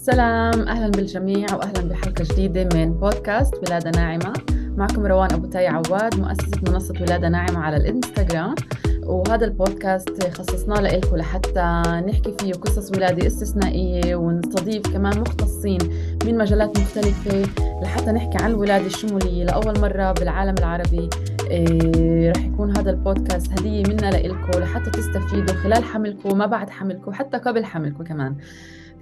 سلام. أهلا بالجميع واهلا بحلقة جديدة من بودكاست ولادة ناعمة. معكم روان أبو تاي عواد مؤسسة منصة ولادة ناعمة على الإنستغرام. وهذا البودكاست خصصناه لكم لحتى نحكي فيه قصص ولادة استثنائية ونستضيف كمان مختصين من مجالات مختلفة لحتى نحكي عن الولادة الشمولية لأول مرة بالعالم العربي. إيه رح يكون هذا البودكاست هدية منا لكم لحتى تستفيدوا خلال حملكم وما بعد حملكم حتى قبل حملكم كمان.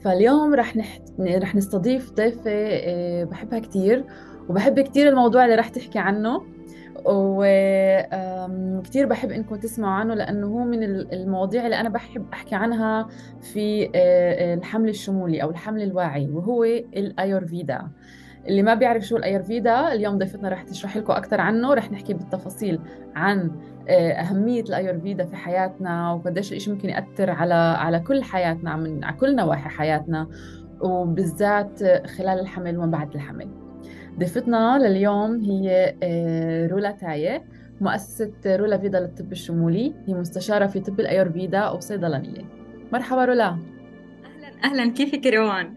فاليوم رح نح... رح نستضيف ضيفة إيه بحبها كثير وبحب كثير الموضوع اللي رح تحكي عنه وكثير بحب إنكم تسمعوا عنه لأنه هو من المواضيع اللي أنا بحب أحكي عنها في الحمل الشمولي أو الحمل الواعي وهو الايورفيدا اللي ما بيعرف شو الايورفيدا اليوم ضيفتنا رح تشرح لكم أكثر عنه رح نحكي بالتفاصيل عن أهمية الايورفيدا في حياتنا وقديش الشيء ممكن يأثر على على كل حياتنا من على كل نواحي حياتنا وبالذات خلال الحمل وما بعد الحمل. ضيفتنا لليوم هي رولا تاية مؤسسة رولا فيدا للطب الشمولي. هي مستشارة في طب الأيورفيدا وصيدلانية. مرحبا رولا. أهلا أهلا. كيفك روان؟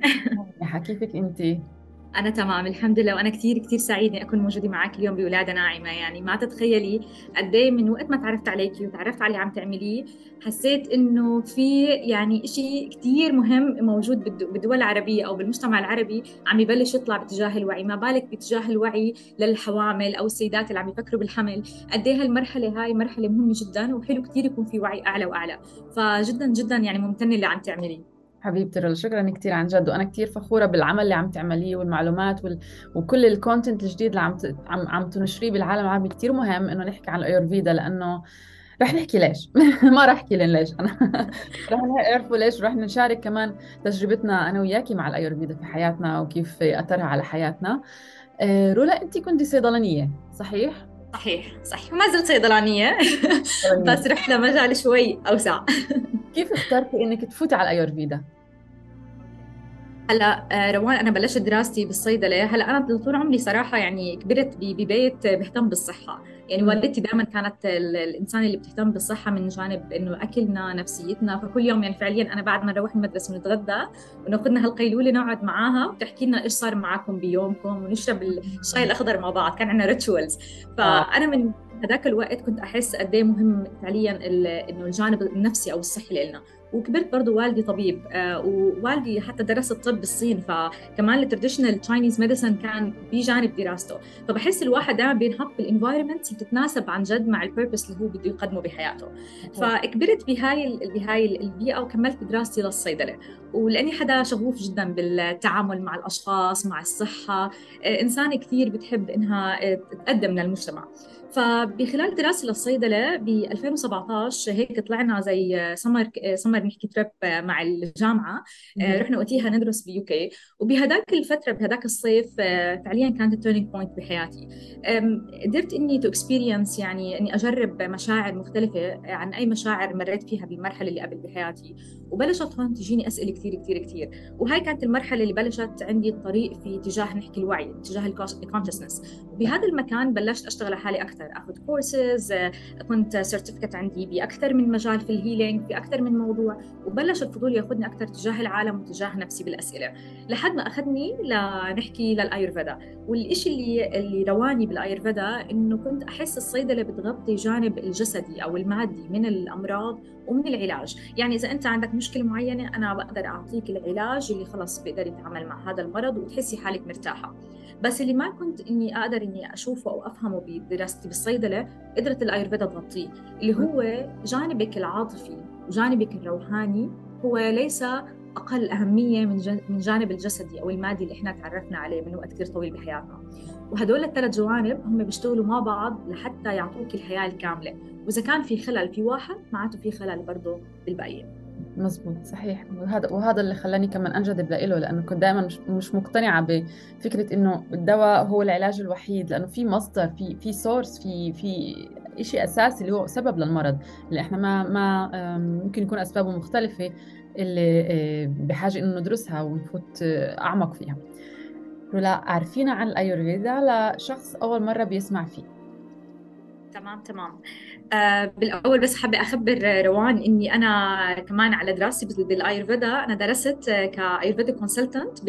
كيفك أنتِ؟ أنا تمام الحمد لله. وأنا كثير كثير سعيدة أكون موجودة معك اليوم بولادة ناعمة. يعني ما تتخيلي قد إيه من وقت ما تعرفت عليكي وتعرفت على اللي عم تعمليه حسيت إنه في يعني شيء كثير مهم موجود بالدول العربية أو بالمجتمع العربي عم يبلش يطلع باتجاه الوعي. ما بالك باتجاه الوعي للحوامل أو السيدات اللي عم يفكروا بالحمل. قد إيه هالمرحلة هاي مرحلة مهمة جدا وحلو كثير يكون في وعي أعلى وأعلى. فجدا جدا يعني ممتنة اللي عم تعمليه. حبيبتي رول شكرا كثير عن جد. وأنا كثير فخورة بالعمل اللي عم تعمليه والمعلومات وال... وكل ال content الجديد اللي عم ت... عم عم تنشريه بالعالم العربي. كثير مهم إنه نحكي عن الايورفيدا لأنه رح نحكي ليش؟ ما رح أحكي لين ليش. أنا رح نعرفوا ليش؟ رح نشارك كمان تجربتنا أنا وياكي مع الايورفيدا في حياتنا وكيف أثرها على حياتنا. رولا انت كنتي صيدلانية صحيح؟ صحيح صحيح. وما زلت صيدلانيه بس رحت لمجال شوي أوسع. كيف اخترتي إنك تفوتي على الايورفيدا؟ هلا روان أنا بلشت دراستي بالصيدلة. هلا أنا طول عمري صراحة يعني كبرت ببيت بيهتم بالصحة. يعني والدتي دائما كانت الإنسان اللي بتهتم بالصحة من جانب إنه أكلنا نفسيتنا. فكل يوم يعني فعليا أنا بعد ما نروح المدرسة ونتغدى وناخذنا هالقيلولة نقعد معاها وتحكي لنا إيش صار معكم بيومكم ونشرب الشاي الأخضر مع بعض. كان عندنا rituals فأنا من هذاك الوقت كنت أحس قد إيه مهم فعليا إنه الجانب النفسي أو الصحي لنا. وكبرت برضه والدي طبيب آه ووالدي حتى درس الطب بالصين فكمان ال traditional Chinese medicine كان بجانب دراسته. فبحس الواحد دائما بينحط بال environment اللي بتتناسب عن جد مع ال purpose اللي هو بده يقدمه بحياته. فكبرت بهاي بهاي البيئة وكملت دراستي للصيدلة. ولأني حدا شغوف جدا بالتعامل مع الأشخاص مع الصحة آه انسانه كثير بتحب إنها تقدم للمجتمع. فبخلال دراستي للصيدله ب 2017 هيك طلعنا زي summer summer نحكي trip مع الجامعة. رحنا وقتها ندرس بيو كي وبهداك الفترة بهداك الصيف فعليا كانت ال turning point بحياتي. قدرت إني to experience يعني إني أجرب مشاعر مختلفة عن أي مشاعر مريت فيها بالمرحلة اللي قبل بحياتي. وبلشت هون تجيني أسئلة كثير كثير كثير وهي كانت المرحلة اللي بلشت عندي الطريق في اتجاه نحكي الوعي اتجاه ال consciousness بهذا المكان بلشت أشتغل على حالي أكثر اخذ كورسز كنت certificate عندي بأكثر من مجال في ال healing في أكثر من موضوع وبلش الفضول يأخذني أكثر تجاه العالم وتجاه نفسي بالأسئلة. لحد ما أخذني لنحكي للايرفيدا والشيء اللي اللي رواني بالايرفيدا إنه كنت أحس الصيدلة بتغطي جانب الجسدي أو المادي من الأمراض ومن العلاج. يعني إذا أنت عندك مشكلة معينة أنا بقدر أعطيك العلاج اللي خلص بيقدر يتعامل مع هذا المرض وتحسي حالك مرتاحة. بس اللي ما كنت إني أقدر إني أشوفه أو أفهمه بدراستي بالصيدلة قدرت الأيرفيدا تغطيه. اللي هو جانبك العاطفي وجانبك الروحاني هو ليس أقل أهمية من من جانب الجسدي أو المادي اللي إحنا تعرفنا عليه من وقت كثير طويل بحياتنا. وهدول الثلاث جوانب هم بيشتغلوا مع بعض لحتى يعطوك الحياة الكاملة. وإذا كان في خلل في واحد معناته في خلل برضه بالباقيين مزبوط صحيح. وهذا وهذا اللي خلاني كمان أنجذب له لأنه كنت دائما مش, مش مقتنعة بفكرة إنه الدواء هو العلاج الوحيد لأنه في مصدر في في سورس في في شيء أساسي اللي هو سبب للمرض. اللي إحنا ما ما ممكن يكون أسبابه مختلفة. اللي بحاجة إنه ندرسها ونفوت أعمق فيها. ولا عارفين عن الايورفيدا لشخص أول مرة بيسمع فيه. تمام تمام. آه بالأول بس حابة أخبر روان إني أنا كمان على دراستي بالآيرفيدا. أنا درست ك Ayurveda consultant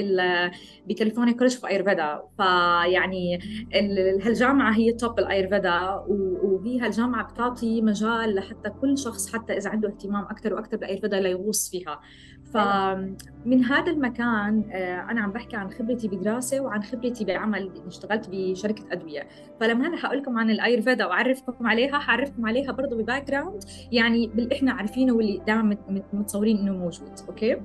ب California College of Ayurveda. فيعني هالجامعة هي top الآيرفيدا. وهي هالجامعة بتعطي مجال لحتى كل شخص حتى إذا عنده اهتمام أكثر وأكثر بالايرفيدا ليغوص فيها. فمن هذا المكان آه، أنا عم بحكي عن خبرتي بدراسة وعن خبرتي بعمل اشتغلت بشركة أدوية. فلما أنا حقول لكم عن الأيرفيدا وأعرفكم عليها حعرفكم عليها برضه ب background يعني باللي إحنا عارفينه واللي دائما متصورين إنه موجود okay؟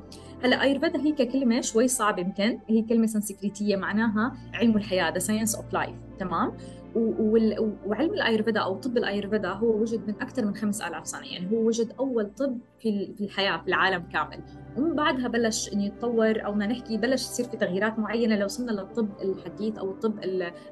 هلأ أيرفيدا هي ككلمه شوي صعبة يمكن. هي كلمة سنسكريتيه معناها علم الحياة the science of life تمام؟ وعلم الأيرفيدا أو طب الأيرفيدا هو وجد من أكثر من 5000 سنة يعني هو وجد أول طب في الحياة في العالم كامل. ومن بعدها بلش إنه يتطور أو بدنا نحكي بلش يصير في تغييرات معينة لو وصلنا للطب الحديث أو الطب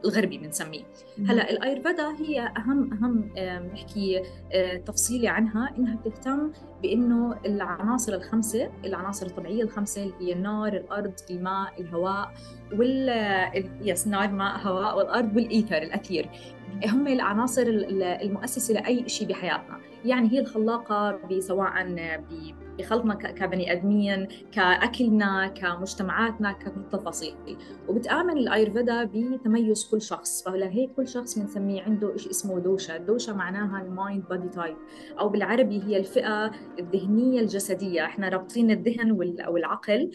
الغربي بنسميه. هلأ الايرفيدا هي اهم أهم نحكي آه، تفصيلي عنها إنها بتهتم بإنه العناصر الخمسة العناصر الطبيعية الخمسة اللي هي النار الأرض الماء الهواء وال yes نار ماء هواء والأرض والإيثر الأثير. هم العناصر المؤسسة لأي شيء بحياتنا. يعني هي الخلاقة سواء بخلقنا كبني ادمين كأكلنا كمجتمعاتنا ككل التفاصيل وبتآمن الأيرفيدا بتميز كل شخص. فلهيك كل شخص بنسميه عنده شيء اسمه دوشا دوشا معناها ال mind body type. أو بالعربي هي الفئة الذهنية الجسدية. إحنا رابطين الذهن والعقل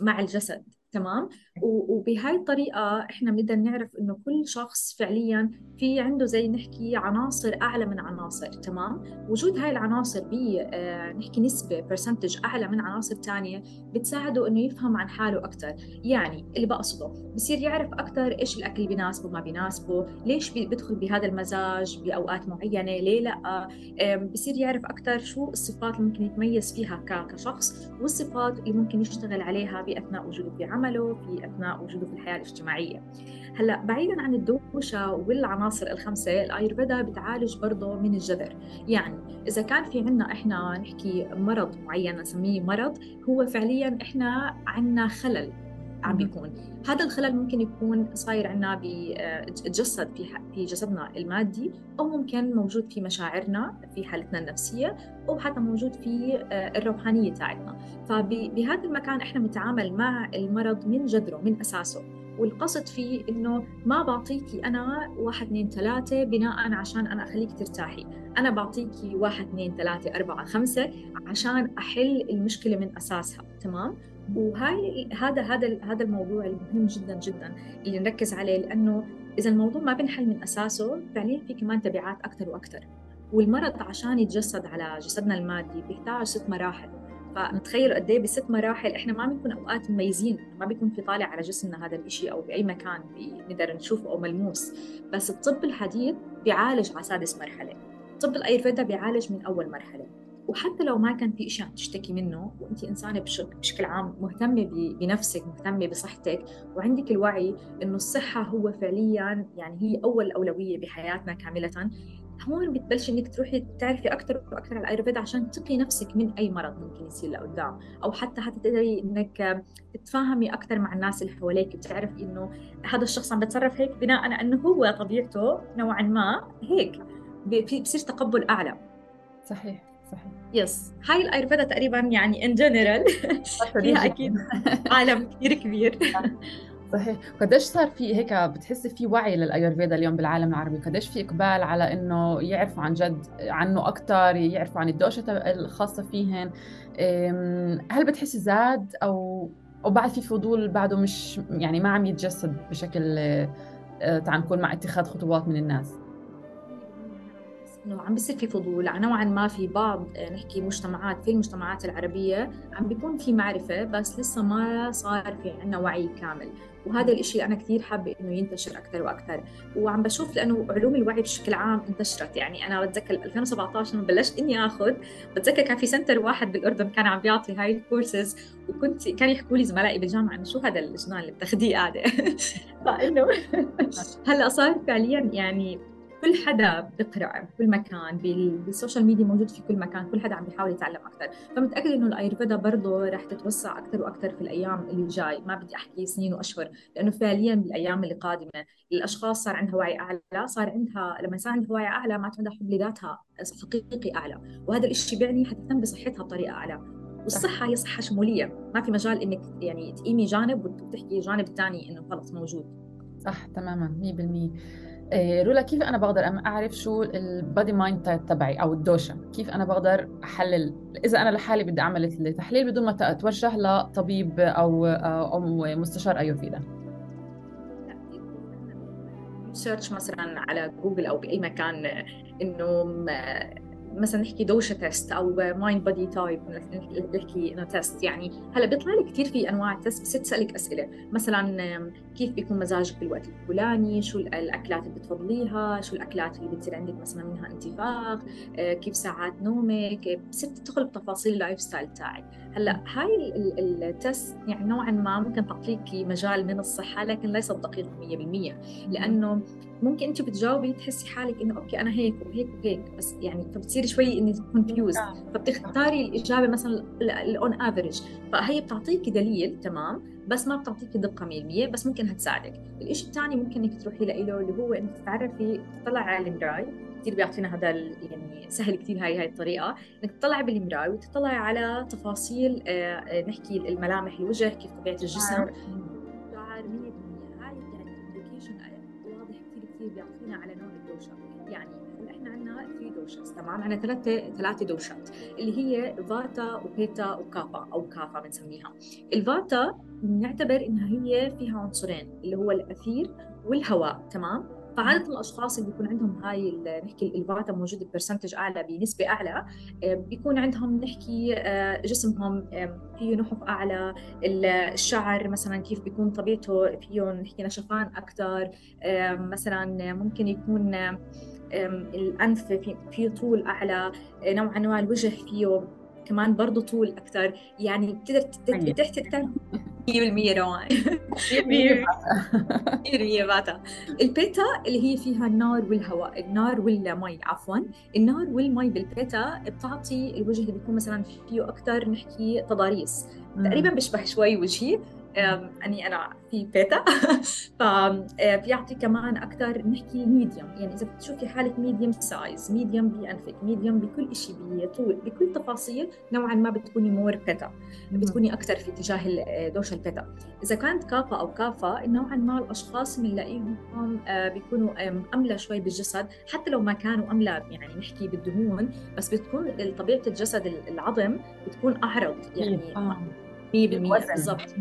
مع الجسد. تمام؟ وبهاي الطريقة إحنا بنقدر نعرف إنه كل شخص فعليا في عنده زي نحكي عناصر أعلى من عناصر تمام؟ وجود هاي العناصر ب آه نحكي نسبة برسنتج أعلى من عناصر ثانية بتساعده إنه يفهم عن حاله أكثر يعني اللي بقصده بصير يعرف أكثر إيش الأكل اللي بيناسبه ما بيناسبه ليش بيدخل بهذا المزاج بأوقات معينة ليه لأ؟ آه بصير يعرف أكثر شو الصفات اللي ممكن يتميز فيها كشخص والصفات اللي ممكن يشتغل عليها بأثناء وجوده في عمله في أثناء وجوده في الحياة الاجتماعية. هلأ بعيدا عن الدوشة والعناصر الخمسة الايرفيدا بتعالج برضه من الجذر يعني إذا كان في عنا إحنا نحكي مرض معين نسميه مرض هو فعليا إحنا عنا خلل. عم بيكون هذا الخلل ممكن يكون صاير عنا بيتجسد في في جسدنا المادي أو ممكن موجود في مشاعرنا في حالتنا النفسية أو حتى موجود في آه، الروحانية تاعتنا. فبهذا المكان إحنا بنتعامل مع المرض من جذره من أساسه. والقصد فيه إنه ما بعطيكي أنا واحد اثنين ثلاثة بناء عشان أنا أخليك ترتاحي، أنا بعطيكي واحد اثنين ثلاثة أربعة خمسة عشان أحل المشكلة من أساسها، تمام؟ وهاي هذا هذا هذا الموضوع المهم جدا جدا اللي نركز عليه لأنه إذا الموضوع ما بنحل من أساسه فعليا في كمان تبعات أكثر وأكثر والمرض عشان يتجسد على جسدنا المادي بيحتاج ست مراحل. فتخيلوا قد إيه بست مراحل إحنا ما بنكون أوقات مميزين ما بيكون في طالع على جسمنا هذا الشيء أو بأي مكان بنقدر نشوفه أو ملموس. بس الطب الحديث بيعالج على سادس مرحلة. طب الأيرفيدا بيعالج من أول مرحلة. وحتى لو ما كان في شيء عم تشتكي منه وانت إنسانة بشكل عام مهتمة بنفسك مهتمة بصحتك وعندك الوعي إنه الصحة هو فعليا يعني هي أول أولوية بحياتنا كاملة هون بتبلشي إنك تروحي تعرفي أكثر وأكثر على الايرفيد عشان تقي نفسك من أي مرض ممكن يصير لقدام أو حتى حتى تقدري إنك تتفاهمي أكثر مع الناس اللي حواليك بتعرفي إنه هذا الشخص عم بتصرف هيك بناء على إنه هو طبيعته نوعا ما هيك بصير تقبل أعلى. صحيح. صحيح. yes هاي الأيرفيدا تقريبا يعني in general فيها أكيد عالم كثير كبير. صحيح. قديش صار في هيك بتحسي في وعي للايurveda اليوم بالعالم العربي؟ قديش في إقبال على إنه يعرفوا عن جد عنه أكثر يعرفوا عن الدوشة الخاصة فيهن؟ هل بتحسي زاد أو أو بعد في فضول بعده مش يعني ما عم يتجسد بشكل آه، تعال نقول مع اتخاذ خطوات من الناس؟ إنه عم بيصير في فضول نوعا ما في بعض آه، نحكي مجتمعات في المجتمعات العربية عم بيكون في معرفة بس لسه ما صار في عندنا وعي كامل. وهذا الشيء أنا كثير حابة إنه ينتشر أكثر وأكثر وعم بشوف لأنه علوم الوعي بشكل عام انتشرت. يعني أنا بتذكر 2017 لما بلشت إني آخذ بتذكر كان في center واحد بالأردن كان عم بيعطي هاي الكورسز وكنت كان يحكوا لي زملائي بالجامعة إنه شو هذا الجنان اللي بتاخذيه قاعدة فإنه هلأ صار فعليا يعني كل حدا بيقرأ بكل مكان بال social media موجود في كل مكان كل حدا عم بيحاول يتعلم أكثر فمتاكد إنه الايورفيدا برضه رح تتوسع أكثر وأكثر في الأيام اللي جاي. ما بدي أحكي سنين وأشهر لأنه فعليا بالأيام اللي قادمة الأشخاص صار عندها وعي أعلى صار عندها لما صار عندها وعي أعلى صار عندها حب لذاتها حقيقي أعلى. وهذا الشيء بيعني حتهتم بصحتها بطريقة أعلى. والصحة هي صحة شمولية. ما في مجال إنك يعني تقيمي جانب وتحكي جانب ثاني إنه خلص موجود. صح تماما 100% إيه رولا كيف أنا بقدر أعرف شو ال body mind تبعي أو الدوشا؟ كيف أنا بقدر أحلل؟ إذا أنا لحالي بدي أعمل التحليل بدون ما أتوجه لطبيب أو أو مستشار أيورفيدا. search مثلا على جوجل أو بأي مكان إنه مثلا نحكي دوشا test أو mind body type نحكي إنه test يعني هلأ بيطلع لي كثير في أنواع test بس تسألك أسئلة. مثلا كيف بيكون مزاجك بالوقت الفلاني؟ شو الأكلات اللي بتفضليها؟ شو الأكلات اللي بتصير عندك مثلا منها انتفاخ؟ آه، كيف ساعات نومك؟ بصير تدخل بتفاصيل ال lifestyle تاعك. هلأ هاي ال test يعني نوعا ما ممكن تعطيكي مجال من الصحة لكن ليست دقيق 100% لأنه ممكن أنت بتجاوبي تحسي حالك إنه okay أنا هيك وهيك وهيك بس يعني فبتصيري شوي انك confused آه. فبتختاري الإجابة مثلا ال on average فهي بتعطيكي دليل تمام؟ بس ما بتعطيكي دقة 100% بس ممكن هتساعدك. الشيء الثاني ممكن إنك تروحي له اللي هو إنك تتعرفي تطلعي على المراية. كثير بيعطينا هذا يعني سهل كثير هاي هاي الطريقة. إنك تطلعي بالمراية وتطلعي على تفاصيل آه، نحكي الملامح الوجه كيف طبيعة الجسم. شعر 100% هاي يعني indication واضح كثير كثير بيعطينا على نوع دوشاز تمام؟ عندنا ثلاثة ثلاثة دوشات اللي هي فاتا وبيتا وكافا أو كافا بنسميها. الفاتا بنعتبر إنها هي فيها عنصرين اللي هو الأثير والهواء تمام؟ فعادة الأشخاص اللي بيكون عندهم هاي نحكي الفاتا موجودة برسنتج أعلى بنسبة أعلى آه، بيكون عندهم نحكي آه، جسمهم فيه نحف أعلى الشعر مثلا كيف بيكون طبيعته فيه نحكي نشفان أكثر مثلا ممكن يكون الأنف فيه طول أعلى آه، نوعا ما الوجه فيه كمان برضه طول أكثر يعني بتقدر تحكي 100% روان 100% باتا. البيتا اللي هي فيها النار والهواء النار والمي عفوا. النار والمي بالبيتا بتعطي الوجه اللي بيكون مثلا فيه أكثر نحكي تضاريس. تقريبا بيشبه شوي وجهي. أني أنا في بيتا. فبيعطي كمان أكثر نحكي medium يعني إذا بتشوفي حالك medium size medium بأنفك medium بكل شيء بطول بكل تفاصيل نوعا ما بتكوني more بيتا. بتكوني أكثر في اتجاه دوشا البيتا. إذا كانت كافا أو كافا نوعا ما الأشخاص بنلاقيهم آه، بيكونوا املى شوي بالجسد. حتى لو ما كانوا املى يعني نحكي بالدهون بس بتكون طبيعة الجسد العظم بتكون أعرض. يعني 100% آه. بالضبط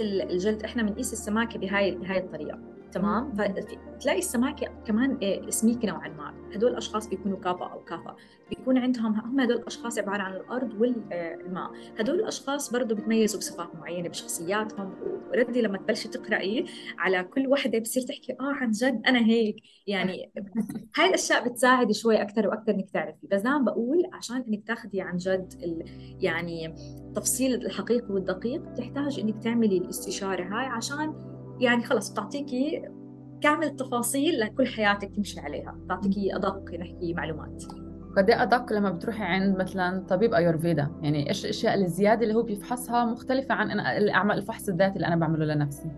الجلد. إحنا بنقيس السماكة بهاي بهاي الطريقة. تمام؟ فتلاقي السماكة كمان إيه، سميكة نوعا ما. هدول الأشخاص بيكونوا كافا أو كافا بيكون عندهم هم هدول الأشخاص عبارة عن الأرض والماء هدول الاشخاس برضه بتميزوا بصفات معينة بشخصياتهم. وردي لما تبلشي تقرأي على كل وحدة بتصير تحكي آه عن جد أنا هيك. يعني هاي الأشياء بتساعد شوي أكثر وأكثر إنك تعرفي. بس دائما بقول عشان إنك تاخذي عن جد يعني التفصيل الحقيقي والدقيق بتحتاج إنك تعملي الاستشارة هاي عشان يعني خلص بتعطيكي كامل التفاصيل لكل حياتك تمشي عليها. بتعطيكي أدق نحكي معلومات. قد إيه أدق لما بتروحي عند مثلا طبيب ايورفيدا يعني إيش الأشياء الزيادة اللي هو بيفحصها مختلفة عن الأعمال الفحص الذاتي اللي أنا بعمله لنفسي؟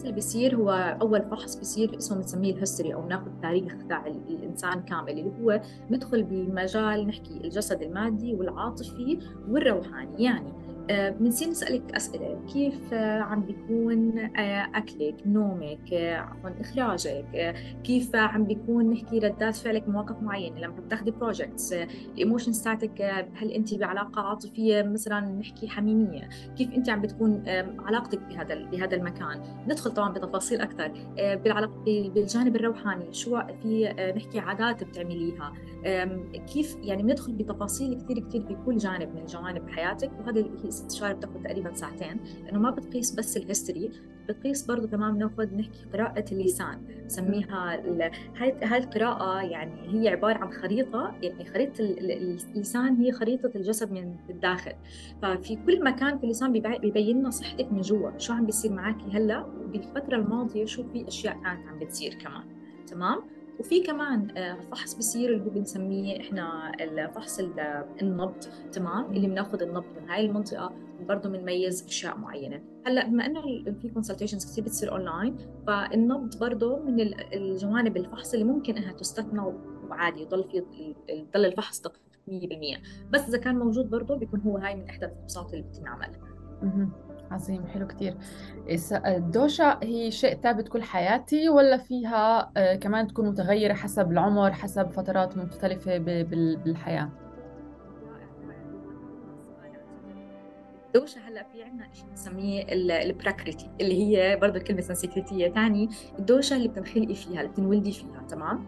اللي بيصير هو أول فحص بيصير اسمه بنسميه الهيستوري أو ناخذ تاريخ تاع الإنسان كامل اللي هو ندخل بمجال نحكي الجسد المادي والعاطفي والروحاني. يعني بنصير نسألك أسئلة. كيف آه، عم بيكون آه، أكلك نومك آه، عفوا إخراجك؟ كيف عم بيكون نحكي ردات فعلك مواقف معينة؟ لما بتاخذي بروجكتس ال emotions تاعتك هل أنت بعلاقة عاطفية مثلا نحكي حميمية؟ كيف أنت عم بتكون علاقتك بهذا بهذا المكان؟ ندخل طبعا بتفاصيل أكثر. بالعلاقة بالجانب الروحاني شو في نحكي عادات بتعمليها؟ كيف يعني بندخل بتفاصيل كثير كثير بكل جانب من جوانب حياتك وهذا الاستشاره بتاخذ تقريبا ساعتين لأنه ما بتقيس بس ال history بتقيس برضه كمان بناخذ نحكي قراءة اللسان نسميها هاي هاي القراءة يعني هي عبارة عن خريطة يعني خريطة اللسان هي خريطة الجسد من الداخل ففي كل مكان في اللسان بيبين لنا صحتك من جوا شو عم بيصير معك هلأ وبالفترة الماضية شو في أشياء كانت عم بتصير كمان تمام؟ وفي كمان آه، فحص بصير اللي هو بنسميه إحنا فحص النبض تمام؟ اللي بناخذ النبض من هاي المنطقة وبرضه بنميز أشياء معينة. هلأ بما إنه في consultations كثير بتصير اونلاين فالنبض برضه من الجوانب الفحص اللي ممكن إنها تستثنى وعادي يضل في يضل الفحص دقيق 100% بس إذا كان موجود برضه بيكون هو هاي من إحدى الفحوصات اللي بتنعمل عظيم حلو كثير الدوشا هي شيء ثابت كل حياتي ولا فيها آه، كمان تكون متغيرة حسب العمر حسب فترات مختلفة بالحياة؟ الدوشة هلأ في عندنا شيء بنسميه البراكريتي اللي هي برضه كلمة سنسكريتية ثاني الدوشة اللي بتنخلقي فيها اللي بتنولدي فيها تمام؟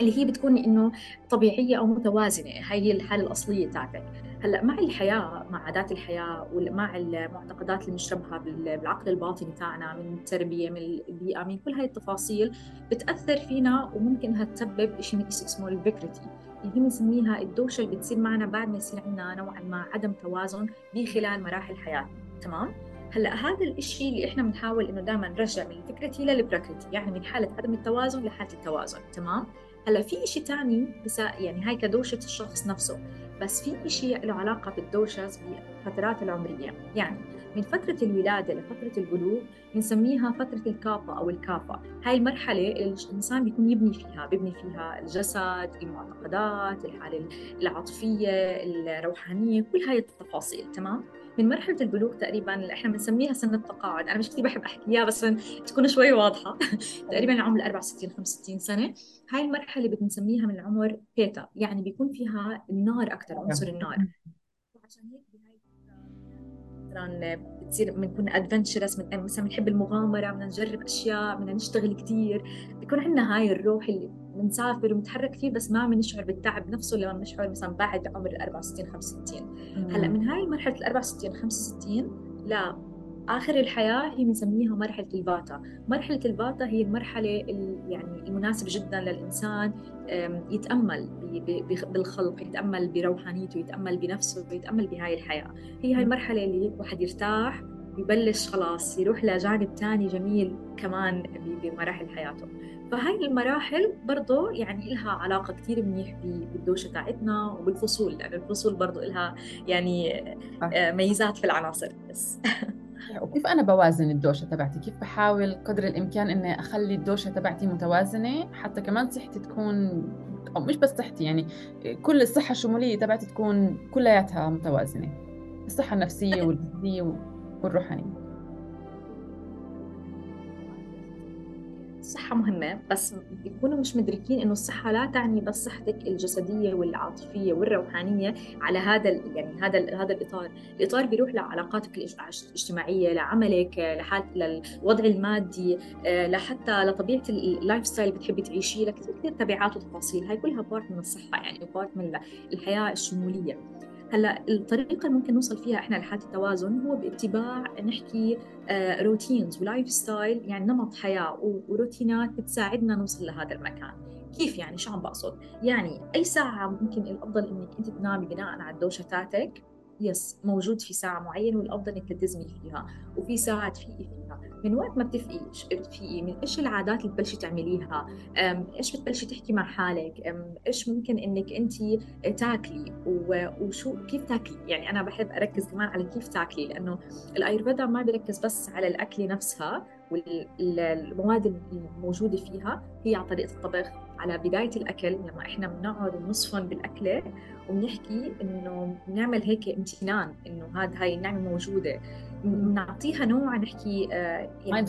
اللي هي بتكون إنه طبيعية أو متوازنة هي الحالة الأصلية تاعتك هلأ مع الحياة مع عادات الحياة ومع المعتقدات اللي بنشربها بالعقل الباطني تاعنا من التربية من البيئة من كل هاي التفاصيل بتأثر فينا وممكن إنها تسبب شيء اسمه الفكرتي. اللي هي بنسميها الدوشة اللي بتصير معنا بعد ما يصير عندنا نوعا ما عدم توازن بخلال مراحل حياتنا. تمام؟ هلأ هذا الشيء اللي إحنا بنحاول إنه دائما نرجع من الفكرتي للبراكتي يعني من حالة عدم التوازن لحالة التوازن. تمام؟ هلا في شيء ثاني يعني هاي كدوشة الشخص نفسه بس في شيء له علاقة بالدوشز بالفترات العمرية. يعني من فترة الولادة لفترة البلوغ بنسميها فترة الكافة أو الكافة. هاي المرحلة اللي الإنسان بيكون يبني فيها بيبني فيها الجسد المعتقدات الحالة العاطفية الروحانية كل هاي التفاصيل تمام؟ من مرحلة البلوغ تقريبا إحنا بنسميها سن التقاعد. أنا مش كثير بحب احكيها بس تكون شوي واضحة. تقريبا عمر 64 65 سنة. هاي المرحلة اللي بنسميها من العمر بيتا يعني بيكون فيها النار أكثر عنصر النار. وعشان هيك بهاي مثلا بتصير بنكون ادفنتشرس مثلا بنحب المغامرة بدنا نجرب أشياء بدنا نشتغل كثير بيكون عندنا هاي الروح اللي بنسافر ونتحرك كثير بس ما بنشعر بالتعب نفسه لما بنشعر مثلا بعد عمر ال 64 65 هلأ من هاي مرحلة ال 64 65 لا آخر الحياة هي بنسميها مرحلة الفاتا مرحلة الفاتا هي المرحلة يعني المناسبة جدا للإنسان يتأمل بالخلق يتأمل بروحانيته يتأمل بنفسه يتأمل بهاي الحياة. هي هاي المرحلة اللي الواحد يرتاح يبلش خلاص يروح لجانب ثاني جميل كمان بمراحل حياته. فهاي المراحل برضه يعني لها علاقة كثير منيح بالدوشة تاعتنا وبالفصول لأن الفصول برضه لها يعني ميزات في العناصر بس. وكيف أنا بوازن الدوشة تبعتي؟ كيف بحاول قدر الإمكان إني أخلي الدوشة تبعتي متوازنة حتى كمان صحتي تكون أو مش بس صحتي يعني كل الصحة الشمولية تبعتي تكون كلياتها متوازنة الصحة النفسية والجسدية والروحانية الصحة مهمة بس بيكونوا مش مدركين إنه الصحة لا تعني بس صحتك الجسدية والعاطفية والروحانية على هذا يعني هذا هذا الإطار، الإطار بيروح لعلاقاتك الاجتماعية، لعملك، لحال للوضع المادي، آه، لحتى لطبيعة ال lifestyle اللي بتحبي تعيشيه، لكثير كثير تبعات وتفاصيل، هاي كلها part من الصحة يعني part من الحياة الشمولية. هلأ الطريقة اللي ممكن نوصل فيها إحنا لحالة التوازن هو باتباع نحكي routines و lifestyle يعني نمط حياة وروتينات بتساعدنا نوصل لهذا المكان. كيف يعني؟ شو عم بقصد؟ يعني أي ساعة ممكن الأفضل إنك أنت تنامي بناء على الدوشا تاعتك yes موجود في ساعة معينة والأفضل إنك تلتزمي فيها وفي ساعة تفيقي فيها. من وقت ما بتفقي بتفيقي من إيش العادات اللي بتبلشي تعمليها؟ إيش بتبلشي تحكي مع حالك؟ إيش ممكن إنك أنت تاكلي؟ وشو كيف تاكلي؟ يعني أنا بحب أركز كمان على كيف تاكلي لأنه الأيرفيدا ما بيركز بس على الأكل نفسها والمواد الموجودة فيها هي على طريقة الطبخ. على بداية الأكل لما إحنا بنقعد ونصفن بالأكلة وبنحكي إنه بنعمل هيك امتنان إنه هذا هاي النعمة موجودة. بنعطيها نوع نحكي آه يعني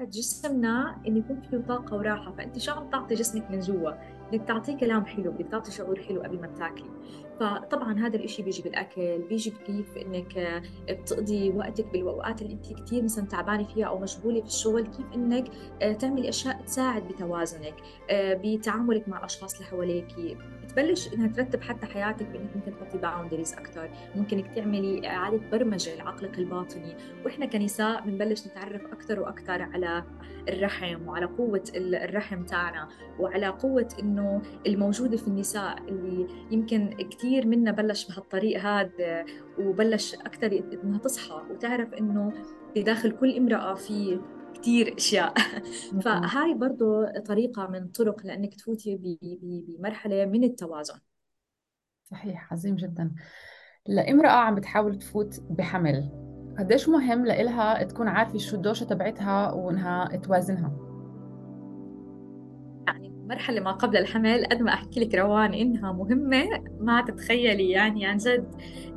جسمنا إنه يكون فيه طاقة وراحة فأنت شو عم تعطي جسمك من جوا؟ بدك تعطيه كلام حلو بدك تعطي شعور حلو قبل ما تاكلي فطبعا هذا الإشي بيجي بالأكل بيجي كيف إنك آه، بتقضي وقتك بالأوقات اللي أنت كثير مثلا تعبانة فيها أو مشغولة في الشغل كيف إنك آه، تعملي أشياء تساعد بتوازنك آه، بتعاملك مع الأشخاص اللي حواليك. وتبلش إنها ترتب حتى حياتك بإنك ممكن تحطي باوندريز أكثر ممكن تعملي إعادة برمجة لعقلك الباطني. وإحنا كنساء بنبلش نتعرف أكثر وأكثر على الرحم وعلى قوة الرحم تاعنا وعلى قوة إنه الموجودة في النساء اللي يمكن كثير منا بلش بهالطريق هذا وبلش أكثر إنها تصحى وتعرف إنه بداخل كل امرأة في كثير أشياء. فهاي برضه طريقة من طرق لأنك تفوتي بمرحلة من التوازن. صحيح عظيم جدا. لامرأة عم بتحاول تفوت بحمل قديش مهم لإلها تكون عارفة شو الدوشة تبعتها وإنها توازنها؟ مرحلة ما قبل الحمل قد ما أحكي لك روان إنها مهمة ما تتخيلي يعني عن جد.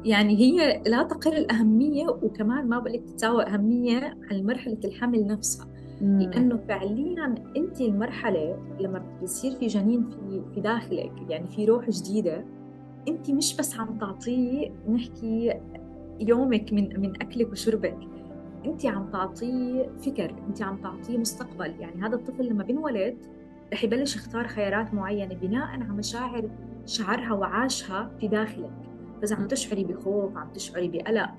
يعني هي لا تقل الأهمية وكمان ما بقول لك تساوي أهمية عن مرحلة الحمل نفسها. مم. لأنه فعليا أنت المرحلة لما بيصير في جنين في في داخلك يعني في روح جديدة أنت مش بس عم تعطيه نحكي يومك من من أكلك وشربك أنت عم تعطيه فكر أنت عم تعطيه مستقبل. يعني هذا الطفل لما بينولد رح يبلش يختار خيارات معينة بناء على مشاعر شعرها وعاشها في داخلك. فإذا عم تشعري بخوف عم تشعري بقلق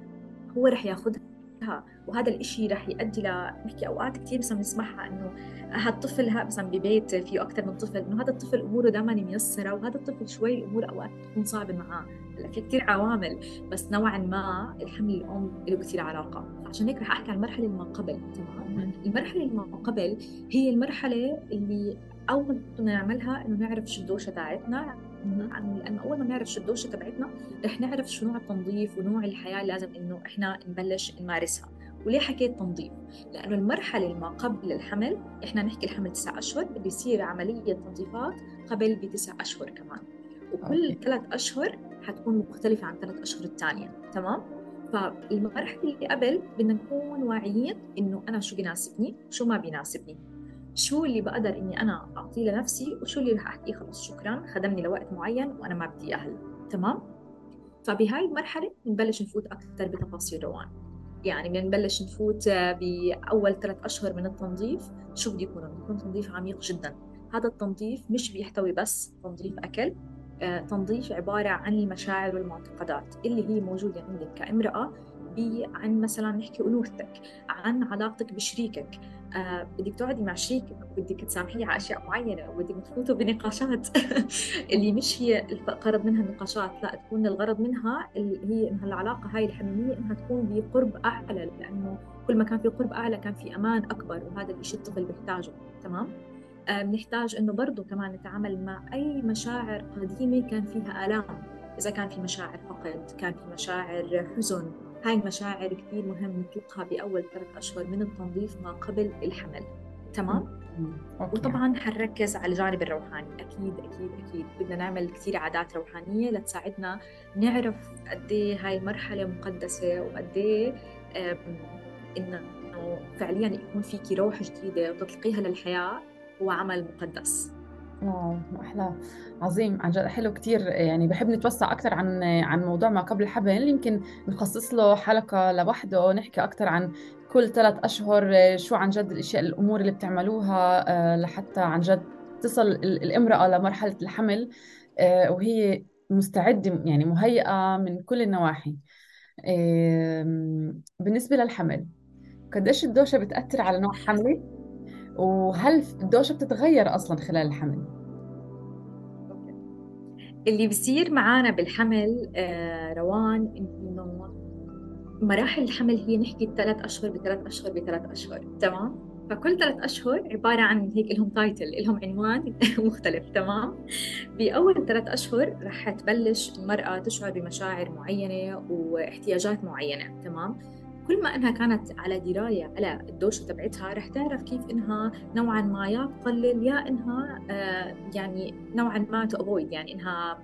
هو رح ياخذها وهذا الإشي رح يؤدي نحكي أوقات كثير مثلا بنسمعها إنه هالطفل ها مثلا ببيت فيه أكثر من طفل إنه هذا الطفل أموره دائما ميسرة وهذا الطفل شوي الأمور أوقات تكون صعبة معاه. هلأ في كثير عوامل بس نوعا ما الحمل الأم له كثير علاقة. عشان هيك رح أحكي عن المرحلة ما قبل تمام؟ المرحلة ما قبل هي المرحلة اللي أول بدنا نعملها إنه نعرف شو الدوشة تاعتنا لأنه أول ما نعرف شو الدوشة تبعتنا رح نعرف شو نوع التنظيف ونوع الحياة اللي لازم إنه إحنا نبلش نمارسها. وليه حكيت تنظيف؟ لأنه المرحلة ما قبل الحمل إحنا نحكي الحمل تسع أشهر بيصير عملية تنظيفات قبل بتسع أشهر كمان. وكل ثلاث أشهر حتكون مختلفة عن ثلاث أشهر الثانية تمام؟ فالمرحلة اللي قبل بدنا نكون واعيين إنه أنا شو بيناسبني شو ما بيناسبني. شو اللي بقدر إني أنا أعطيه لنفسي وشو اللي رح أحكيه؟ خلص شكرا خدمني لوقت معين وأنا ما بدي أهل. تمام؟ فبهاي المرحلة بنبلش نفوت أكثر بتفاصيل روان. يعني بنبلش نفوت باول ثلاث أشهر من التنظيف. شو بده يكون؟ بده يكون تنظيف عميق جدا. هذا التنظيف مش بيحتوي بس تنظيف أكل. آه، تنظيف عبارة عن المشاعر والمعتقدات اللي هي موجودة عندك كامرأة عن مثلا نحكي أنوثتك عن علاقتك بشريكك آه بدك تقعدي مع شريكك بدك تسامحيه على أشياء معينة وبدك تفوتوا بنقاشات. اللي مش هي الغرض منها النقاشات لا تكون الغرض منها اللي هي إنها العلاقة هاي الحميمية إنها تكون بقرب أعلى لأنه كل ما كان في قرب أعلى كان في أمان أكبر وهذا الشيء الطفل بيحتاجه تمام؟ آه بنحتاج إنه برضه كمان نتعامل مع أي مشاعر قديمة كان فيها آلام. إذا كان في مشاعر فقد كان في مشاعر حزن هاي المشاعر كثير مهم نطلقها بأول ثلاث أشهر من التنظيف ما قبل الحمل. تمام؟ أوكي. وطبعا حنركز على الجانب الروحاني. أكيد أكيد أكيد. بدنا نعمل كثير عادات روحانية لتساعدنا نعرف قد إيه هاي المرحلة مقدسة وقد إيه إنه فعليا يكون فيكي روح جديدة وتطلقيها للحياة هو عمل مقدس. واو أحلى عظيم عن جد حلو كثير يعني بحب نتوسع أكثر عن عن موضوع ما قبل الحمل يمكن نخصص له حلقة لوحده ونحكي أكثر عن كل ثلاث أشهر شو عن جد الأشياء الأمور اللي بتعملوها آه، لحتى عن جد تصل الإمرأة لمرحلة الحمل آه، وهي مستعدة يعني مهيئة من كل النواحي. بالنسبة للحمل قديش الدوشة بتأثر على نوع حملي؟ وهل الدوشة بتتغير أصلا خلال الحمل؟ اللي بصير معانا بالحمل آه روان إنه مراحل الحمل هي نحكي ثلاث أشهر بثلاث أشهر بثلاث أشهر تمام؟ فكل ثلاث أشهر عبارة عن هيك لهم تايتل لهم عنوان مختلف تمام بأول ثلاث أشهر رح تبلش المرأة تشعر بمشاعر معينة واحتياجات معينة تمام كل ما إنها كانت على دراية على الدوشة تبعتها رح تعرف كيف إنها نوعا ما يا تقلل يا إنها آه يعني نوعا ما تأفويد يعني إنها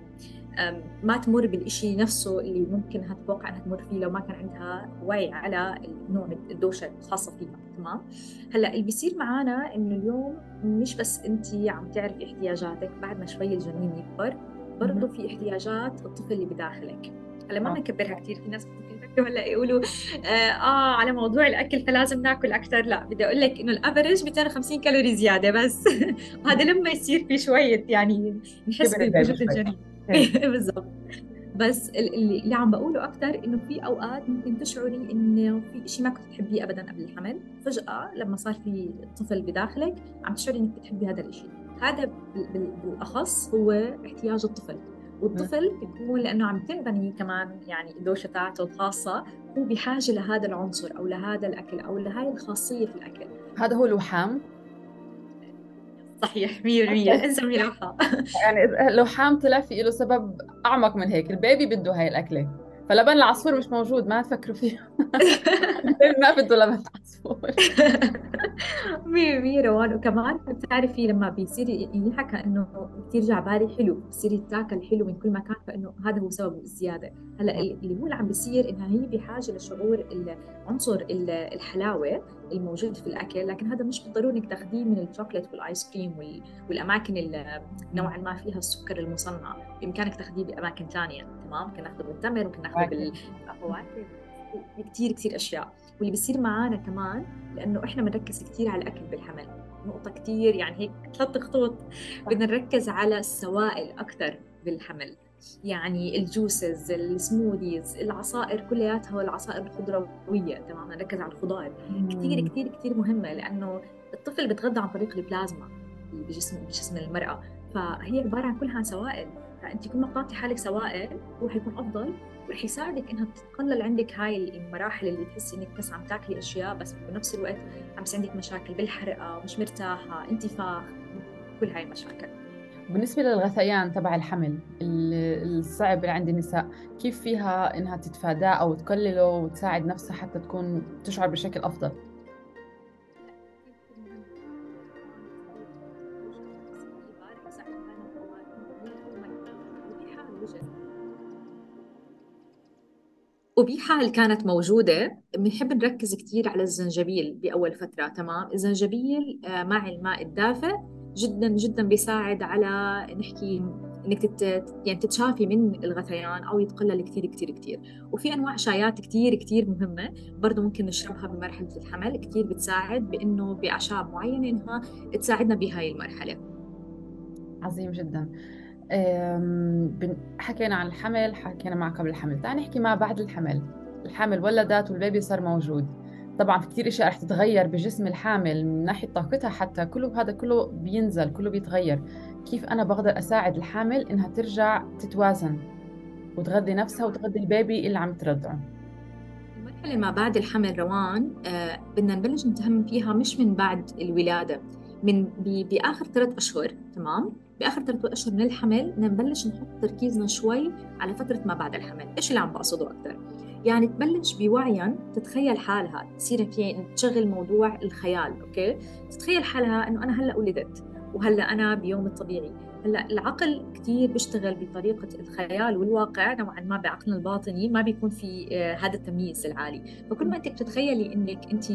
ما تمر بالإشي نفسه اللي ممكن إنها تتوقع إنها تمر فيه لو ما كان عندها وعي على نوع الدوشة الخاصة فيها. تمام؟ هلأ اللي بيصير معنا إنه اليوم مش بس أنت عم تعرفي احتياجاتك بعد ما شوي الجنين يكبر برضه في احتياجات الطفل اللي بداخلك. هلأ ما بنكبرها كثير في ناس هلا يقولوا آه, آه على موضوع الأكل فلازم ناكل أكثر لا بدي أقول لك إنه الافرج 250 كالوري زيادة بس. وهذا لما يصير في شوية يعني نحس بوجود الجنين بالضبط. بس اللي, اللي عم بقوله أكثر إنه في أوقات ممكن تشعري إنه في شيء ما كنت تحبيه ابدا قبل الحمل. فجأة لما صار في طفل بداخلك عم تشعري إنك بتحبي هذا الشيء هذا بالأخص هو احتياج الطفل. والطفل بيكون لأنه عم تنبني كمان يعني الدوشه تاعته الخاصة هو بحاجة لهذا العنصر أو لهذا الأكل أو لهي الخاصية في الأكل. هذا هو الوحام صحيح 100% انسى لوحة يعني لوحام طلع في له سبب أعمق من هيك البيبي بده هاي الأكلة. فلبن العصفور مش موجود ما تفكروا فيه. ما بده لبن العصفور. مية مية روان. وكمان بتعرفي لما بيصير ينحكى إنه كثير جعبالي حلو بتصيري تاكل حلو من كل مكان فإنه هذا هو سبب الزيادة. هلأ اللي هو اللي عم بيصير إنها هي بحاجة لشعور عنصر الحلاوة الموجود في الأكل لكن هذا مش بالضروري إنك تاخذيه من الشوكليت والآيس كريم والأماكن اللي نوعا ما فيها السكر المصنع. بإمكانك تاخذيه بأماكن ثانية تمام؟ ممكن ناخذه بالتمر ممكن ناخذه بالفواكه كثير كثير أشياء. واللي بيصير معنا كمان لأنه إحنا بنركز كثير على الأكل بالحمل. نقطة كثير يعني هيك ثلاث خطوط. بدنا نركز على السوائل أكثر بالحمل. يعني الجوسز السموذيز العصائر كلياتها والعصائر الخضروية تمام؟ نركز على الخضار. كثير كثير كثير مهمة لأنه الطفل بتغذى عن طريق البلازما بجسم بجسم المرأة. فهي عبارة عن كلها سوائل. فانت كل ما قطعتي حالك سوائل هو حيكون أفضل ورح يساعدك إنها تتقلل عندك هاي المراحل اللي تحسي إنك بس عم تاكلي أشياء بس بنفس الوقت عم عندك مشاكل بالحرقة مش مرتاحة انتفاخ كل هاي المشاكل. بالنسبة للغثيان تبع الحمل الصعب اللي عند النساء كيف فيها إنها تتفاداه أو تقلله وتساعد نفسها حتى تكون تشعر بشكل أفضل وبحال كانت موجودة؟ بنحب نركز كثير على الزنجبيل بأول فترة تمام؟ الزنجبيل آه، مع الماء الدافئ جدا جدا بيساعد على نحكي إنك تت... يعني تتشافي من الغثيان أو يتقلل كثير كثير كثير وفي أنواع شايات كثير كثير مهمة برضه ممكن نشربها بمرحلة الحمل. كثير بتساعد بأنه بأعشاب معينة إنها تساعدنا بهاي المرحلة. عظيم جدا. حكينا عن الحمل حكينا مع قبل الحمل. تعال نحكي ما بعد الحمل. الحمل ولدت والبيبي صار موجود. طبعا في كثير أشياء رح تتغير بجسم الحامل من ناحية طاقتها حتى كله هذا كله بينزل كله بيتغير. كيف أنا بقدر أساعد الحامل إنها ترجع تتوازن وتغذي نفسها وتغذي البيبي اللي عم ترضعه؟ المرحله ما بعد الحمل روان آه بدنا نبلش نتهم فيها مش من بعد الولادة من بآخر ثلاث أشهر تمام؟ بآخر ثلاث أشهر من الحمل نبلش نحط تركيزنا شوي على فترة ما بعد الحمل. إيش اللي عم بقصده أكثر يعني تبلش بوعيا تتخيل حالها. تصير في تشغل موضوع الخيال أوكي؟ تتخيل حالها إنه أنا هلأ ولدت وهلأ أنا بيوم الطبيعي. هلا العقل كثير بيشتغل بطريقة الخيال والواقع نوعا ما بعقلنا الباطني ما بيكون في آه، هذا التمييز العالي. فكل ما انت بتتخيلي انك انت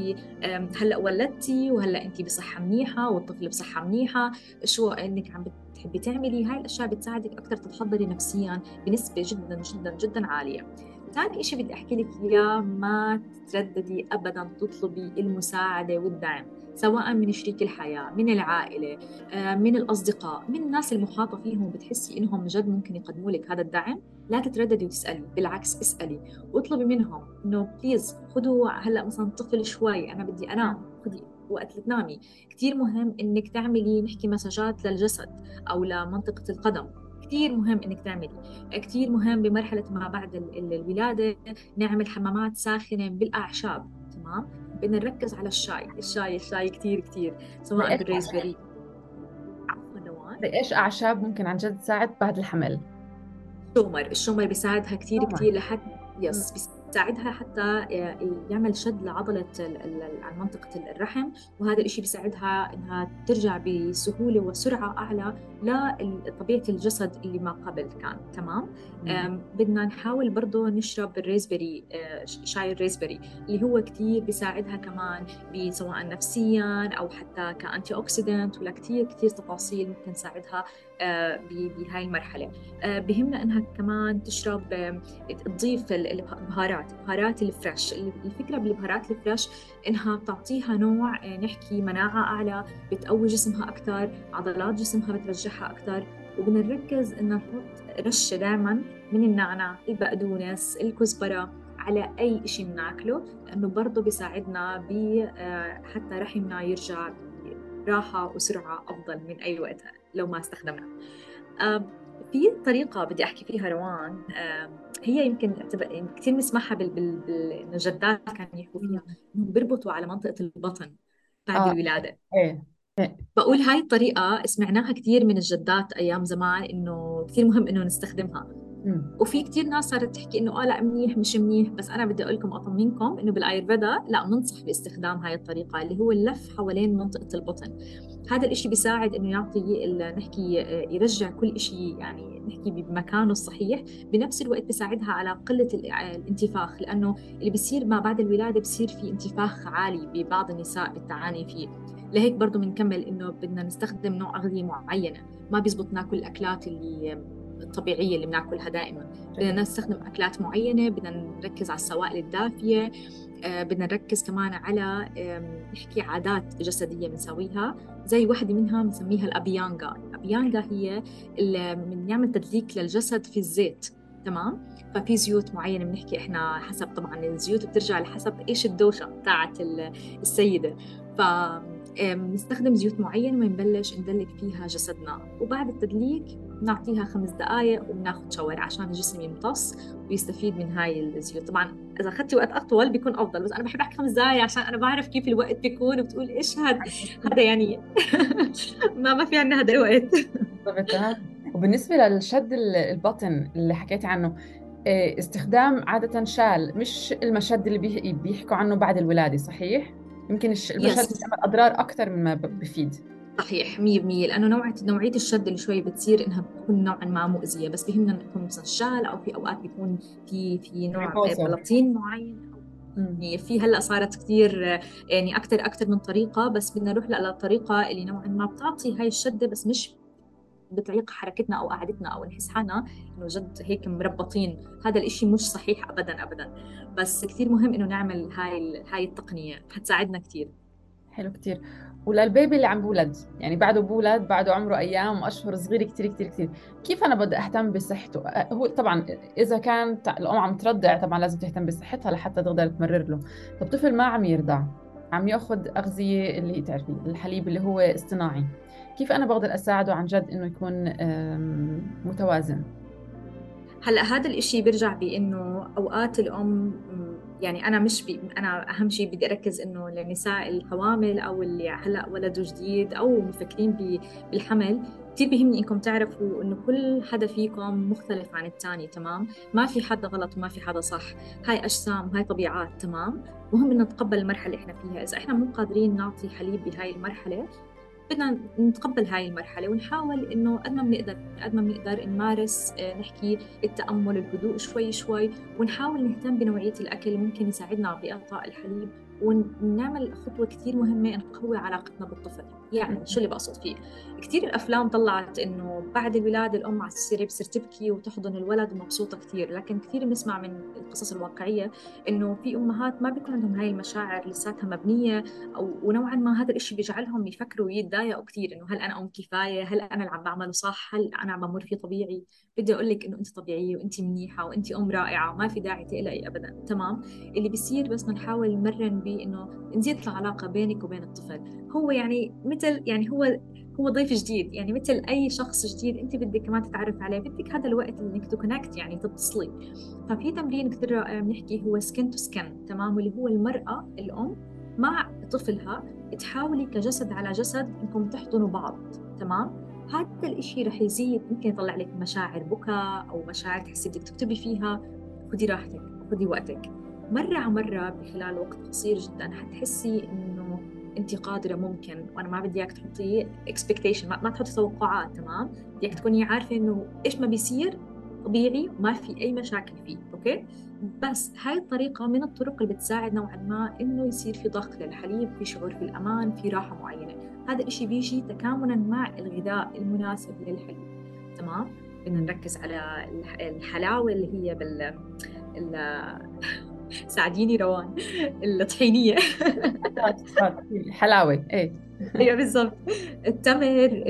هلا ولدتي وهلا انت بصحة منيحة والطفل بصحة منيحة شو انك عم بتحبي تعملي؟ هاي الأشياء بتساعدك أكثر تتحضري نفسيا بنسبة جدا جدا جدا عالية. ثاني شيء بدي أحكي لك إياه ما تترددي ابدا تطلبي المساعدة والدعم. سواء من شريك الحياة من العائلة آه، من الأصدقاء من الناس المحاطة فيهم بتحسي إنهم جد ممكن يقدموا لك هذا الدعم؟ لا تترددي وتسألي بالعكس اسألي واطلبي منهم. انه please خذوا هلأ مثلا طفل شوي أنا بدي أنام خذي وقت تنامي كثير مهم إنك تعملي نحكي مساجات للجسد أو لمنطقة القدم. كثير مهم إنك تعملي. كثير مهم بمرحلة ما بعد الولادة نعمل حمامات ساخنة بالأعشاب تمام؟ بدنا نركز على الشاي الشاي الشاي كثير كثير سواء بال raspberry بإيش أعشاب ممكن عن جد تساعد بعد الحمل؟ الشومر الشومر بيساعدها كثير كثير لحتى يس بيساعدها حتى يعمل شد لعضلة عن منطقة الرحم وهذا الشيء بيساعدها إنها ترجع بسهولة وسرعة أعلى لطبيعة الجسد اللي ما قبل كان. تمام؟ بدنا نحاول برضه نشرب ال raspberry آه، شاي ال raspberry اللي هو كثير بيساعدها كمان سواء نفسيا أو حتى ك antioxidant ولا كثير كثير تفاصيل ممكن تساعدها بهاي المرحلة. بهمنا إنها كمان تشرب تضيف البهارات بهارات ال fresh. الفكرة بالبهارات ال fresh إنها بتعطيها نوع نحكي مناعة أعلى بتقوي جسمها أكثر عضلات جسمها بترجعها أكثر وبدنا نركز إنه نحط رشة دائما من النعناع البقدونس الكزبرة على أي شيء بناكله لأنه برضه بيساعدنا ب آه، حتى رحمنا يرجع براحة وسرعة أفضل من أي وقت. لو ما استخدمنا في طريقة بدي أحكي فيها روان هي يمكن كثير بنسمعها بال... بال... بال... الجدات كانوا يحكوا فيها إنهم بيربطوا على منطقة البطن بعد آه. الولادة إيه. إيه. بقول هاي الطريقة سمعناها كثير من الجدات أيام زمان إنه كثير مهم إنه نستخدمها وفي كثير ناس صارت تحكي إنه آه لا منيح مش منيح بس أنا بدي أقول لكم أطمنكم إنه بالآيرفيدا لا بننصح باستخدام هاي الطريقة اللي هو اللف حوالين منطقة البطن. هذا الإشي بيساعد إنه يعطي نحكي يرجع كل شيء يعني نحكي بمكانه الصحيح. بنفس الوقت بيساعدها على قلة الانتفاخ لأنه اللي بيصير ما بعد الولادة بصير في انتفاخ عالي ببعض النساء بالتعاني فيه. لهيك برضه بنكمل إنه بدنا نستخدم نوع أغذية معينة. ما بيزبط ناكل الأكلات اللي الطبيعية اللي بناكلها دائما. بدنا نستخدم أكلات معينة بدنا نركز على السوائل الدافية آه، بدنا نركز كمان على نحكي عادات جسدية بنسويها. زي وحدة منها بنسميها الابيانجا الابيانجا هي اللي بنعمل تدليك للجسد في الزيت تمام؟ ففي زيوت معينة بنحكي إحنا حسب طبعا الزيوت بترجع لحسب إيش الدوشة بتاعت السيدة. ف بنستخدم زيوت معينة وبنبلش ندلك فيها جسدنا. وبعد التدليك بنعطيها خمس دقائق وبناخذ شاور عشان الجسم يمتص ويستفيد من هاي الزيوت. طبعا إذا أخذتي وقت أطول بيكون أفضل بس أنا بحب أحكي خمس دقائق عشان أنا بعرف كيف الوقت بيكون وبتقول إيش هذا هذا يعني ما ما في عندنا هذا الوقت. وبالنسبة للشد البطن اللي حكيتي عنه إيه، استخدام عادة شال مش المشد اللي بيحكوا عنه بعد الولادة صحيح؟ يمكن المشد بيعمل أضرار أكثر مما بفيد. صحيح 100% لأنه نوعيه نوعية الشد اللي شوي بتصير إنها بتكون نوعا ما مؤذية. بس بهمنا يكون مثلا شال أو في أوقات بيكون في في نوع بلاطين معين. يعني في هلأ صارت كثير يعني أكثر أكثر من طريقة. بس بدنا نروح للطريقه اللي نوعا ما بتعطي هاي الشدة بس مش بتعيق حركتنا أو قعدتنا أو نحس حالنا إنه جد هيك مربطين. هذا الإشي مش صحيح ابدا ابدا. بس كثير مهم إنه نعمل هاي هاي التقنية. حتساعدنا كثير حلو كثير وللبيبي اللي عم بولد. يعني بعده بولد بعده عمره أيام وأشهر صغيره كثير كثير كثير كيف أنا بدي أهتم بصحته؟ هو طبعا إذا كانت الأم عم ترضع طبعا لازم تهتم بصحتها لحتى تقدر تمرر له. طب طفل ما عم يرضع عم يأخذ أغذية اللي تعرفي الحليب اللي هو اصطناعي. كيف أنا بقدر أساعده عن جد إنه يكون متوازن؟ هلأ هذا الإشي بيرجع بإنه أوقات الأم يعني أنا مش بي أنا أهم شيء بدي أركز إنه للنساء الحوامل أو اللي هلأ ولدوا جديد أو مفكرين بالحمل كثير بيهمني إنكم تعرفوا إنه كل حدا فيكم مختلف عن الثاني تمام؟ ما في حدا غلط وما في حدا صح. هاي أجسام هاي طبيعات تمام؟ مهم إنه نتقبل المرحلة اللي إحنا فيها. إذا إحنا مو قادرين نعطي حليب بهاي المرحلة بدنا نتقبل هاي المرحلة ونحاول إنه قد ما بنقدر قد ما بنقدر نمارس آه، نحكي التأمل الهدوء شوي شوي ونحاول نهتم بنوعية الأكل اللي ممكن يساعدنا بإعطاء الحليب ونعمل خطوة كثير مهمة نقوي علاقتنا بالطفل. يعني شو اللي بقصد فيه؟ كثير الأفلام طلعت إنه بعد الولادة الأم على السرير بتصير تبكي وتحضن الولد ومبسوطة كثير لكن كثير بنسمع من القصص الواقعية إنه في أمهات ما بيكون عندهم هاي المشاعر لساتها مبنية أو ونوعا ما هذا الإشي بيجعلهم يفكروا ويتضايقوا كثير إنه هل أنا أم كفاية؟ هل أنا اللي عم بعمله صح؟ هل أنا عم بمر فيه طبيعي؟ بدي أقول لك إنه أنت طبيعية وأنت منيحة وأنت أم رائعة وما في داعي تقلقي أبدا. تمام؟ اللي بيصير بس نحاول نمرن بإنه نزيد العلاقة بينك وبين الطفل. هو يعني مثل يعني هو هو ضيف جديد. يعني مثل أي شخص جديد أنت بدك كمان تتعرف عليه بدك هذا الوقت إنك تكونكت يعني تتصلي. ففي تمرين كثير بنحكي هو سكن تو سكن تمام؟ واللي هو المرأة الأم مع طفلها تحاولي كجسد على جسد إنكم تحضنوا بعض تمام؟ هذا الإشي رح يزيد ممكن يطلع لك مشاعر بكاء أو مشاعر تحسي بدك تكتبي فيها. خدي راحتك خدي وقتك. مرة على مرة بخلال وقت قصير جدا حتحسي إنه انت قادرة ممكن وأنا ما بدي إياك تحطي expectation ما, تحطي توقعات تمام؟ بدي إياك تكوني عارفة إنه إيش ما بيصير طبيعي وما في أي مشاكل فيه okay؟ بس هاي الطريقة من الطرق اللي بتساعد نوعا ما إنه يصير في ضخ للحليب في شعور في الأمان في راحة معينة. هذا الاشي بيجي تكاملا مع الغذاء المناسب للحليب تمام؟ بدنا نركز على الحلاوة اللي هي بال ساعديني روان الطحينية الحلاوة إيه. أيوه بالضبط. التمر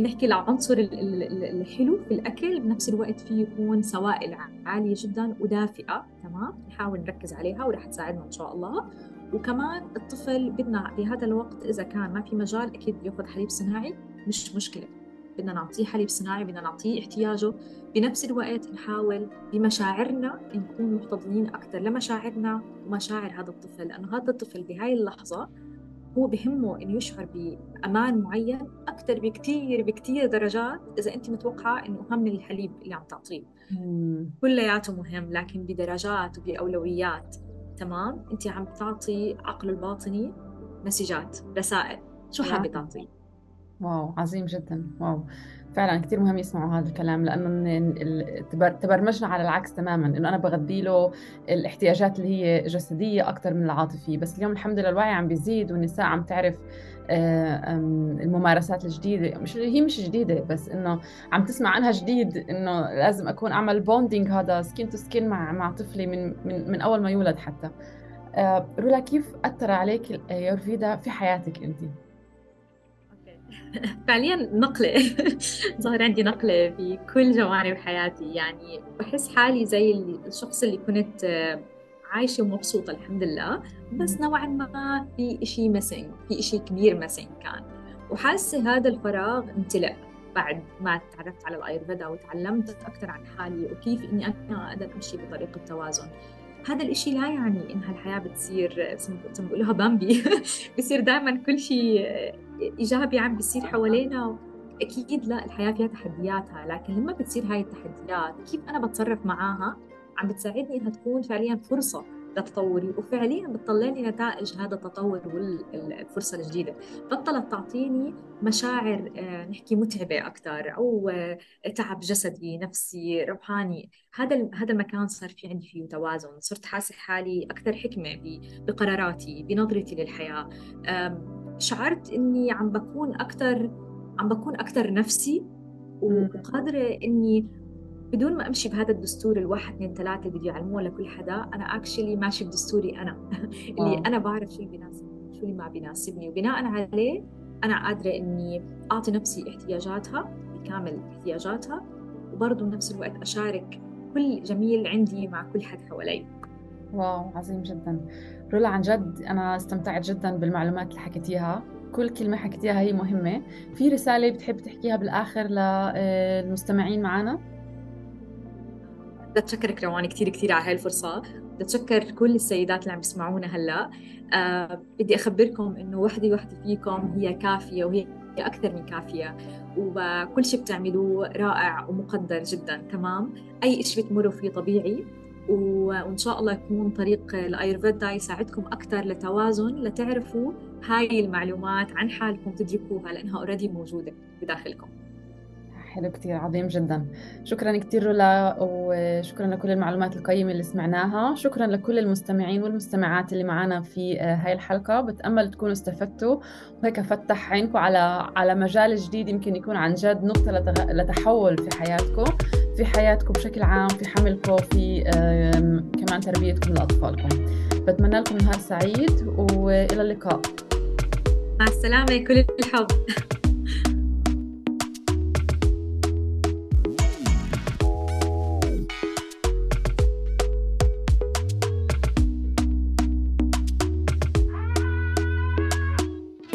نحكي العنصر الحلو في الأكل بنفس الوقت فيه يكون سوائل عالية جدا ودافئة تمام؟ نحاول نركز عليها ورح تساعدنا إن شاء الله. وكمان الطفل بدنا بهذا الوقت إذا كان ما في مجال أكيد يأخذ حليب صناعي مش مشكلة. بدنا نعطيه حليب صناعي بدنا نعطيه احتياجه. بنفس الوقت نحاول بمشاعرنا نكون محتضنين أكثر لمشاعرنا ومشاعر هذا الطفل لأنه هذا الطفل بهاي اللحظة هو بهمه إنه يشعر بأمان معين أكثر بكثير بكثير درجات إذا أنت متوقعة إنه اهم من الحليب اللي عم تعطيه. كلياته مهم لكن بدرجات وبأولويات تمام؟ أنت عم تعطي عقله الباطني مسجات رسائل. شو حابة تعطيه؟ واو عظيم جدا واو. فعلا كثير مهم يسمعوا هذا الكلام لأنه تبرمجنا على العكس تماما إنه أنا بغذي له الاحتياجات اللي هي جسدية أكثر من العاطفية. بس اليوم الحمد لله الوعي عم بيزيد والنساء عم تعرف آه، الممارسات الجديدة. مش هي مش جديدة بس إنه عم تسمع عنها جديد إنه لازم أكون أعمل bonding هذا skin to skin مع مع طفلي من من من أول ما يولد حتى. آه، رولا كيف أثر عليك الايورفيدا في حياتك انت؟ فعليا نقلة. ظهر عندي نقلة في كل جوانب حياتي يعني بحس حالي زي الشخص اللي كنت آه، عايشة ومبسوطة الحمد لله. بس نوعا ما في إشي missing في إشي كبير missing كان. وحاسة هذا الفراغ امتلأ بعد ما تعرفت على الآيرفيدا وتعلمت أكثر عن حالي وكيف إني أنا أقدر أمشي بطريقة توازن هذا الإشي لا يعني إنها الحياة بتصير زي ما بقولها بامبي بصير دائما كل شيء إيجابي عم بيصير حوالينا. أكيد لا الحياة فيها تحدياتها لكن لما بتصير هاي التحديات كيف أنا بتصرف معاها؟ عم بتساعدني إنها تكون فعليا فرصة لتطوري وفعليا بتطلعني نتائج هذا التطور والفرصه الجديدة. بطلت تعطيني مشاعر آه، نحكي متعبة أكثر أو آه، تعب جسدي نفسي روحاني. هذا هذا المكان صار في عندي فيه توازن. صرت حاسة حالي أكثر حكمة بقراراتي بنظرتي للحياة. شعرت إني عم بكون أكثر عم بكون أكثر نفسي وقادرة إني بدون ما أمشي بهذا الدستور الواحد اثنين ثلاثة اللي بده يعلموه لكل حدا أنا اكشلي ماشي بدستوري أنا. اللي أنا بعرف شو اللي بيناسبني شو اللي ما بيناسبني. وبناء عليه أنا قادرة إني أعطي نفسي احتياجاتها بكامل احتياجاتها وبرضه بنفس الوقت أشارك كل جميل عندي مع كل حد حوالي. واو عظيم جدا. رولا عن جد أنا استمتعت جدا بالمعلومات اللي حكيتيها. كل كلمة حكيتيها هي مهمة. في رسالة بتحب تحكيها بالآخر للمستمعين معنا؟ بدي أتشكرك روان كثير كثير على هاي الفرصة بدي أتشكر كل السيدات اللي عم بيسمعونا هلأ. أه بدي أخبركم إنه وحدة وحدة فيكم هي كافية وهي أكثر من كافية وكل شيء بتعملوه رائع ومقدر جدا تمام؟ أي شيء بتمروا فيه طبيعي. وإن شاء الله يكون طريق الايورفيدا يساعدكم أكثر لتوازن لتعرفوا هاي المعلومات عن حالكم تدركوها لأنها already موجودة بداخلكم. حلو كتير عظيم جدا. شكرا كتير رولا وشكرا لكل المعلومات القيمة اللي سمعناها. شكرا لكل المستمعين والمستمعات اللي معنا في آه، هاي الحلقة. بتأمل تكونوا استفدتوا. وهيك فتح عينكم على على مجال جديد يمكن يكون عن جد نقطة لتحول في حياتكم. في حياتكم بشكل عام في حملكم في كمان تربيتكم لأطفالكم. بتمنى لكم نهار سعيد وإلى اللقاء. مع السلامة كل الحب.